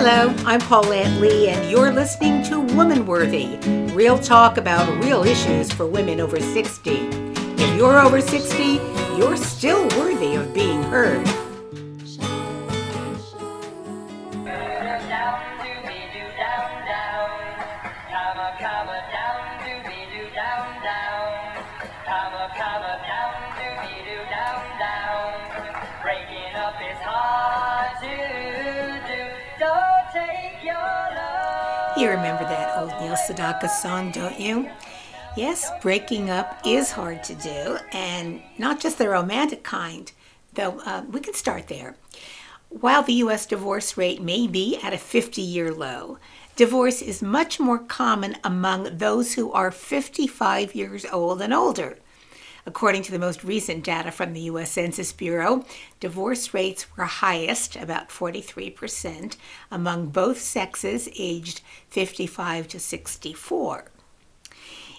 Hello, I'm Paulette Lee, and you're listening to Woman Worthy, real talk about real issues for women over 60. If you're over 60, you're still worthy of being heard. You remember that old Neil Sedaka song, don't you? Yes, breaking up is hard to do, and not just the romantic kind, though uh, we can start there. While the U.S. divorce rate may be at a 50 year low, divorce is much more common among those who are 55 years old and older. According to the most recent data from the U.S. Census Bureau, divorce rates were highest, about 43%, among both sexes aged 55 to 64.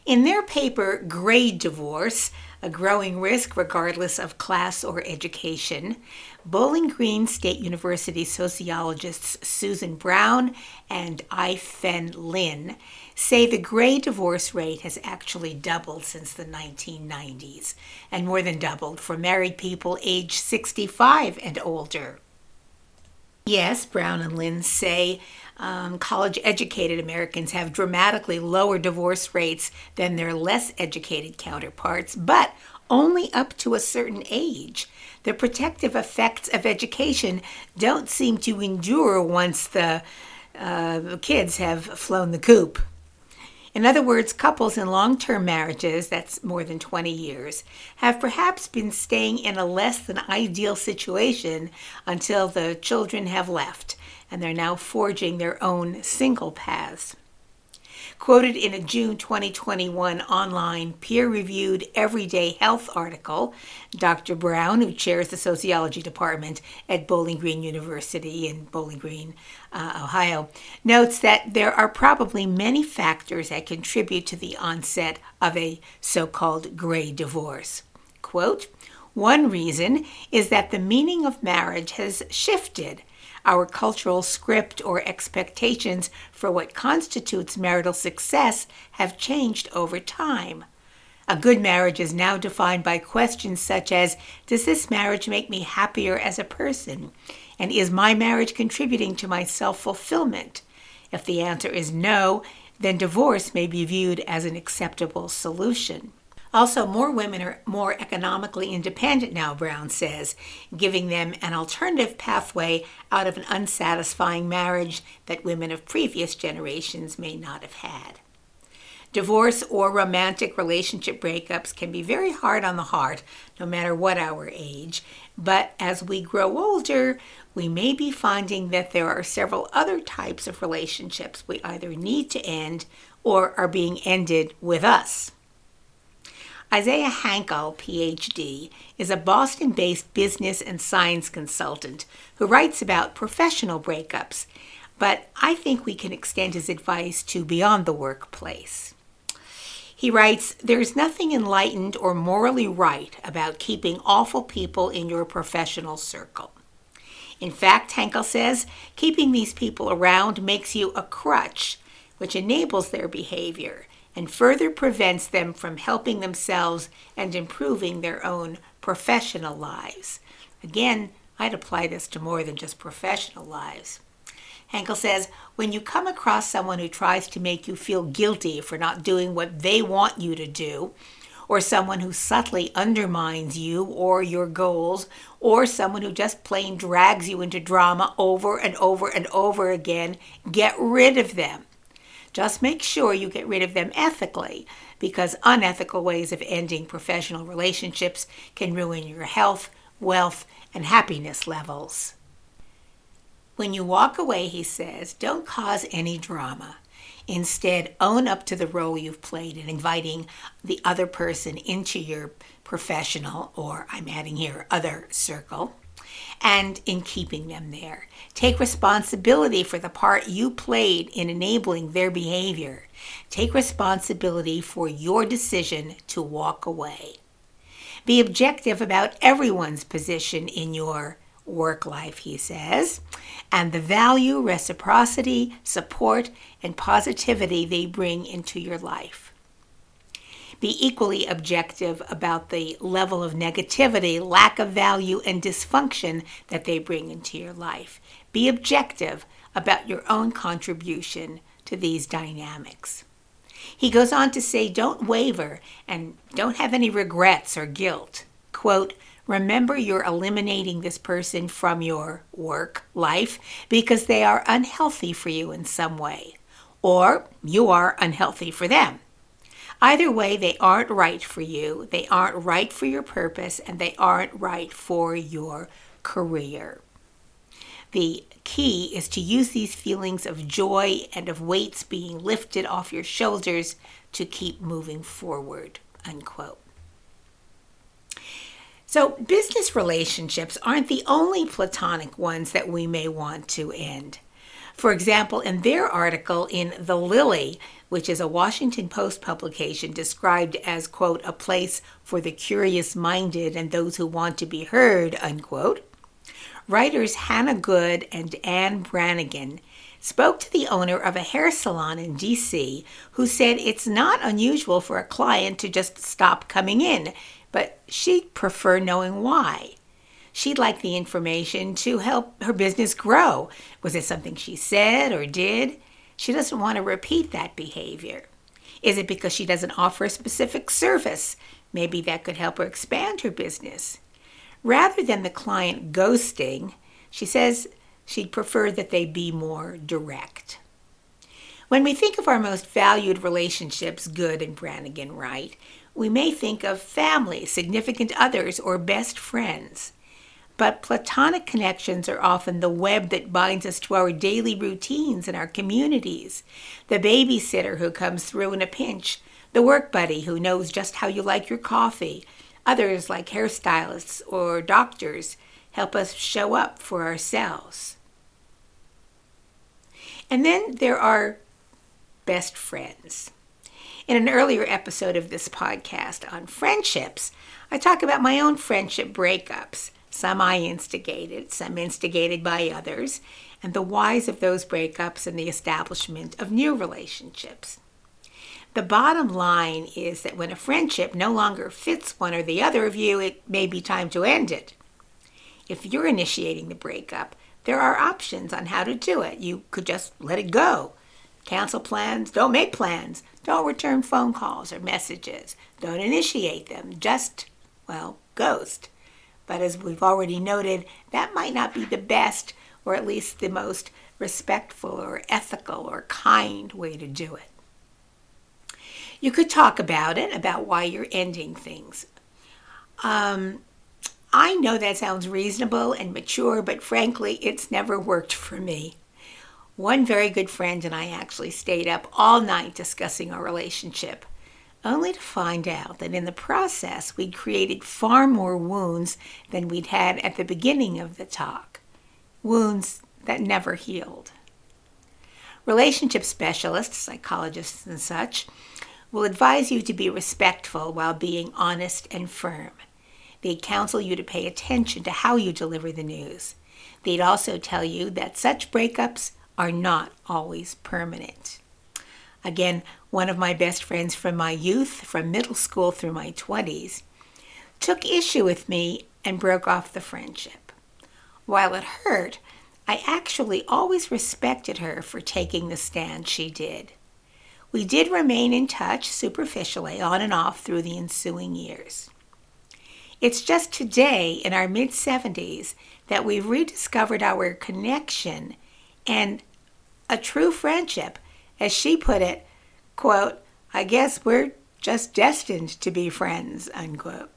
In their paper, Gray Divorce, a growing risk regardless of class or education, Bowling Green State University sociologists Susan Brown and I-Fen Lin say the gray divorce rate has actually doubled since the 1990s, and more than doubled for married people aged 65 and older. Yes, Brown and Lin say um, college educated Americans have dramatically lower divorce rates than their less educated counterparts, but only up to a certain age. The protective effects of education don't seem to endure once the uh, kids have flown the coop. In other words, couples in long term marriages, that's more than 20 years, have perhaps been staying in a less than ideal situation until the children have left and they're now forging their own single paths. Quoted in a June 2021 online peer reviewed Everyday Health article, Dr. Brown, who chairs the sociology department at Bowling Green University in Bowling Green, uh, Ohio, notes that there are probably many factors that contribute to the onset of a so called gray divorce. Quote, one reason is that the meaning of marriage has shifted our cultural script or expectations for what constitutes marital success have changed over time. A good marriage is now defined by questions such as Does this marriage make me happier as a person? And is my marriage contributing to my self fulfillment? If the answer is no, then divorce may be viewed as an acceptable solution. Also, more women are more economically independent now, Brown says, giving them an alternative pathway out of an unsatisfying marriage that women of previous generations may not have had. Divorce or romantic relationship breakups can be very hard on the heart, no matter what our age. But as we grow older, we may be finding that there are several other types of relationships we either need to end or are being ended with us. Isaiah Hankel, PhD, is a Boston based business and science consultant who writes about professional breakups, but I think we can extend his advice to beyond the workplace. He writes There's nothing enlightened or morally right about keeping awful people in your professional circle. In fact, Hankel says, keeping these people around makes you a crutch, which enables their behavior and further prevents them from helping themselves and improving their own professional lives. Again, I'd apply this to more than just professional lives. Hankel says, when you come across someone who tries to make you feel guilty for not doing what they want you to do, or someone who subtly undermines you or your goals, or someone who just plain drags you into drama over and over and over again, get rid of them. Just make sure you get rid of them ethically, because unethical ways of ending professional relationships can ruin your health, wealth, and happiness levels. When you walk away, he says, don't cause any drama. Instead, own up to the role you've played in inviting the other person into your professional, or I'm adding here, other circle and in keeping them there. Take responsibility for the part you played in enabling their behavior. Take responsibility for your decision to walk away. Be objective about everyone's position in your work life, he says, and the value, reciprocity, support, and positivity they bring into your life. Be equally objective about the level of negativity, lack of value, and dysfunction that they bring into your life. Be objective about your own contribution to these dynamics. He goes on to say, don't waver and don't have any regrets or guilt. Quote, remember you're eliminating this person from your work life because they are unhealthy for you in some way, or you are unhealthy for them. Either way, they aren't right for you, they aren't right for your purpose, and they aren't right for your career. The key is to use these feelings of joy and of weights being lifted off your shoulders to keep moving forward. Unquote. So, business relationships aren't the only platonic ones that we may want to end. For example, in their article in The Lily, which is a Washington Post publication described as, quote, a place for the curious minded and those who want to be heard, unquote, writers Hannah Good and Anne Branigin spoke to the owner of a hair salon in DC who said it's not unusual for a client to just stop coming in, but she'd prefer knowing why. She'd like the information to help her business grow. Was it something she said or did? She doesn't want to repeat that behavior. Is it because she doesn't offer a specific service? Maybe that could help her expand her business. Rather than the client ghosting, she says she'd prefer that they be more direct. When we think of our most valued relationships, Good and Branigin write, we may think of family, significant others, or best friends. But platonic connections are often the web that binds us to our daily routines and our communities. The babysitter who comes through in a pinch, the work buddy who knows just how you like your coffee. Others, like hairstylists or doctors, help us show up for ourselves. And then there are best friends. In an earlier episode of this podcast on friendships, I talk about my own friendship breakups. Some I instigated, some instigated by others, and the whys of those breakups and the establishment of new relationships. The bottom line is that when a friendship no longer fits one or the other of you, it may be time to end it. If you're initiating the breakup, there are options on how to do it. You could just let it go. Cancel plans, don't make plans, don't return phone calls or messages, don't initiate them, just, well, ghost. But as we've already noted, that might not be the best or at least the most respectful or ethical or kind way to do it. You could talk about it, about why you're ending things. Um, I know that sounds reasonable and mature, but frankly, it's never worked for me. One very good friend and I actually stayed up all night discussing our relationship only to find out that in the process we'd created far more wounds than we'd had at the beginning of the talk. Wounds that never healed. Relationship specialists, psychologists, and such will advise you to be respectful while being honest and firm. They'd counsel you to pay attention to how you deliver the news. They'd also tell you that such breakups are not always permanent. Again, one of my best friends from my youth, from middle school through my 20s, took issue with me and broke off the friendship. While it hurt, I actually always respected her for taking the stand she did. We did remain in touch superficially on and off through the ensuing years. It's just today, in our mid 70s, that we've rediscovered our connection and a true friendship as she put it, quote, I guess we're just destined to be friends, unquote.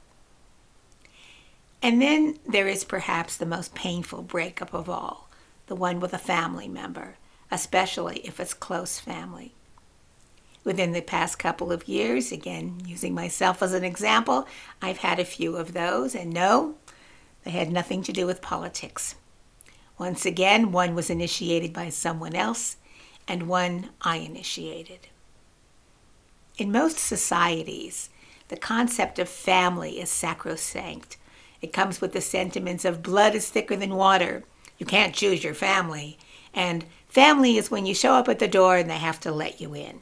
And then there is perhaps the most painful breakup of all, the one with a family member, especially if it's close family. Within the past couple of years, again, using myself as an example, I've had a few of those, and no, they had nothing to do with politics. Once again, one was initiated by someone else, and one I initiated. In most societies, the concept of family is sacrosanct, It comes with the sentiments of blood is thicker than water. You can't choose your family. And family is when you show up at the door and they have to let you in.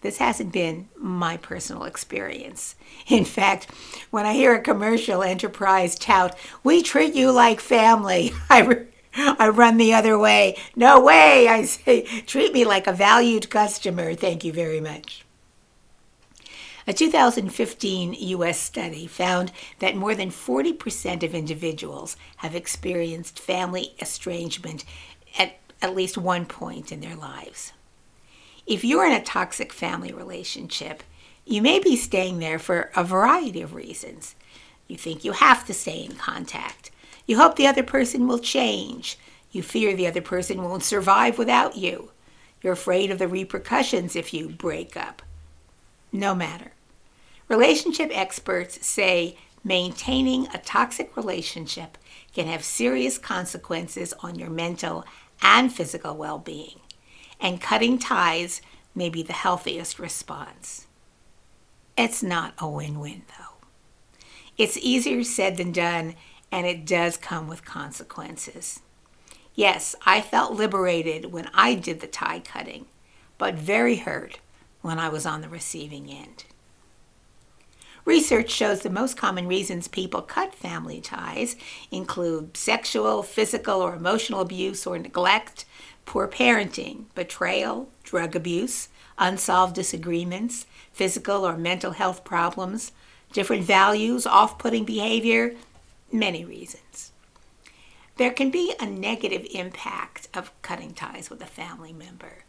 This hasn't been my personal experience. In fact, when I hear a commercial enterprise tout, we treat you like family, I, I run the other way. No way, I say, treat me like a valued customer. Thank you very much. A 2015 U.S. study found that more than 40% of individuals have experienced family estrangement at at least one point in their lives. If you're in a toxic family relationship, you may be staying there for a variety of reasons. You think you have to stay in contact. You hope the other person will change. You fear the other person won't survive without you. You're afraid of the repercussions if you break up. No matter. Relationship experts say maintaining a toxic relationship can have serious consequences on your mental and physical well being and cutting ties may be the healthiest response. It's not a win win, though. It's easier said than done, and it does come with consequences. Yes, I felt liberated when I did the tie cutting, but very hurt when I was on the receiving end. Research shows the most common reasons people cut family ties include sexual, physical, or emotional abuse or neglect, poor parenting, betrayal, drug abuse, unsolved disagreements, physical or mental health problems, different values, off putting behavior, many reasons. There can be a negative impact of cutting ties with a family member.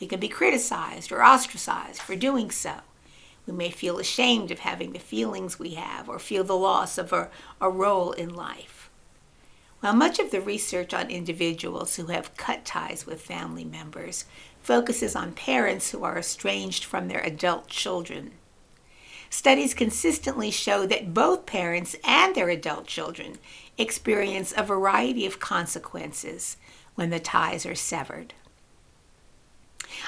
We can be criticized or ostracized for doing so. We may feel ashamed of having the feelings we have or feel the loss of a, a role in life. While much of the research on individuals who have cut ties with family members focuses on parents who are estranged from their adult children, studies consistently show that both parents and their adult children experience a variety of consequences when the ties are severed.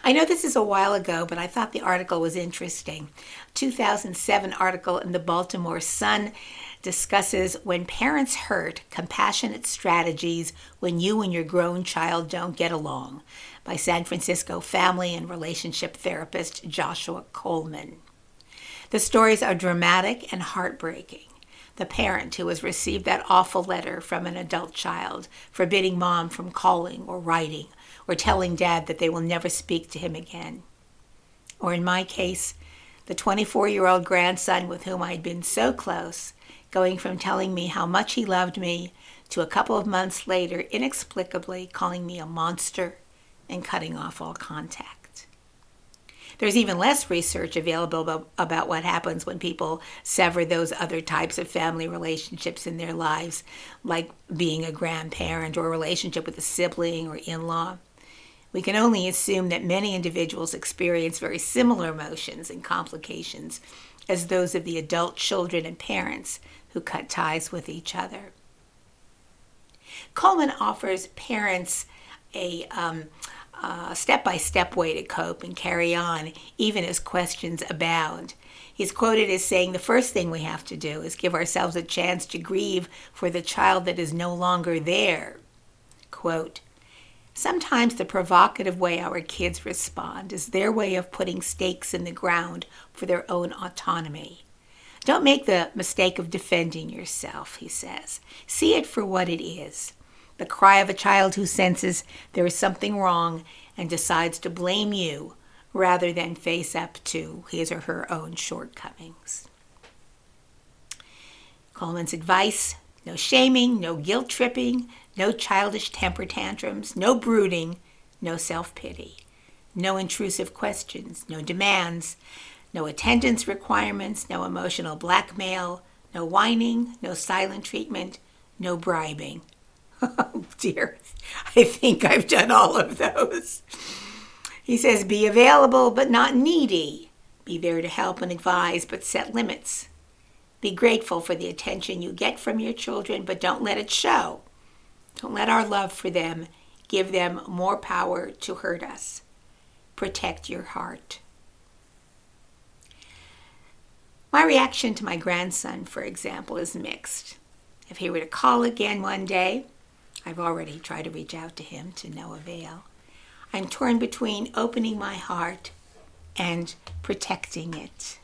I know this is a while ago, but I thought the article was interesting. 2007 article in the Baltimore Sun discusses when parents hurt compassionate strategies when you and your grown child don't get along by San Francisco family and relationship therapist Joshua Coleman. The stories are dramatic and heartbreaking. The parent who has received that awful letter from an adult child forbidding mom from calling or writing or telling dad that they will never speak to him again. Or in my case, the 24 year old grandson with whom I'd been so close, going from telling me how much he loved me to a couple of months later inexplicably calling me a monster and cutting off all contact. There's even less research available about, what happens when people sever those other types of family relationships in their lives, like being a grandparent or a relationship with a sibling or in law. We can only assume that many individuals experience very similar emotions and complications as those of the adult children and parents who cut ties with each other. Coleman offers parents um, Uh, a step by step way to cope and carry on, even as questions abound. He's quoted as saying, The first thing we have to do is give ourselves a chance to grieve for the child that is no longer there. Quote, Sometimes the provocative way our kids respond is their way of putting stakes in the ground for their own autonomy. Don't make the mistake of defending yourself, he says. See it for what it is the cry of a child who senses there is something wrong and decides to blame you rather than face up to his or her own shortcomings. Coleman's advice no shaming, no guilt tripping, no childish temper tantrums, no brooding, no self pity, no intrusive questions, no demands, no attendance requirements, no emotional blackmail, no whining, no silent treatment, no bribing. Oh dear, I think I've done all of those. He says, be available but not needy. Be there to help and advise but set limits. Be grateful for the attention you get from your children, but don't let it show. Don't let our love for them give them more power to hurt us. Protect your heart. My reaction to my grandson, for example, is mixed. If he were to call again one day, I've already tried to reach out to him to no avail. I'm torn between opening my heart and protecting it.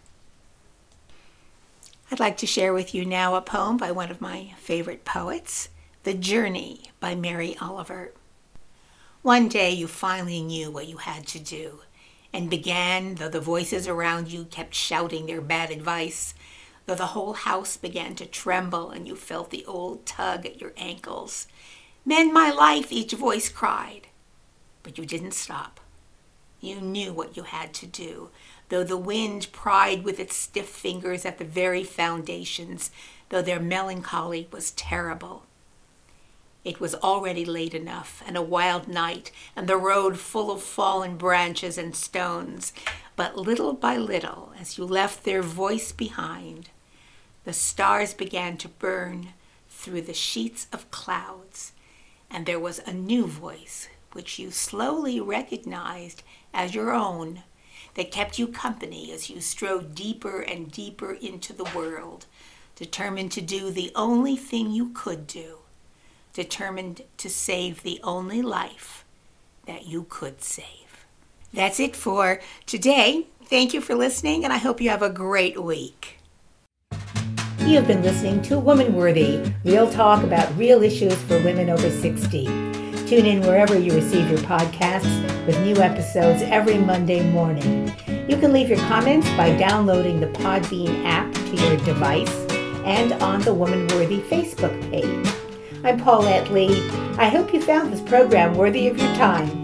I'd like to share with you now a poem by one of my favorite poets, The Journey by Mary Oliver. One day you finally knew what you had to do and began, though the voices around you kept shouting their bad advice, though the whole house began to tremble and you felt the old tug at your ankles. Mend my life, each voice cried. But you didn't stop. You knew what you had to do, though the wind pried with its stiff fingers at the very foundations, though their melancholy was terrible. It was already late enough, and a wild night, and the road full of fallen branches and stones. But little by little, as you left their voice behind, the stars began to burn through the sheets of clouds, and there was a new voice which you slowly recognized as your own that kept you company as you strode deeper and deeper into the world, determined to do the only thing you could do determined to save the only life that you could save. That's it for today. Thank you for listening, and I hope you have a great week. You have been listening to Woman Worthy, real talk about real issues for women over 60. Tune in wherever you receive your podcasts with new episodes every Monday morning. You can leave your comments by downloading the Podbean app to your device and on the Woman Worthy Facebook page. I'm Paulette Lee. I hope you found this program worthy of your time.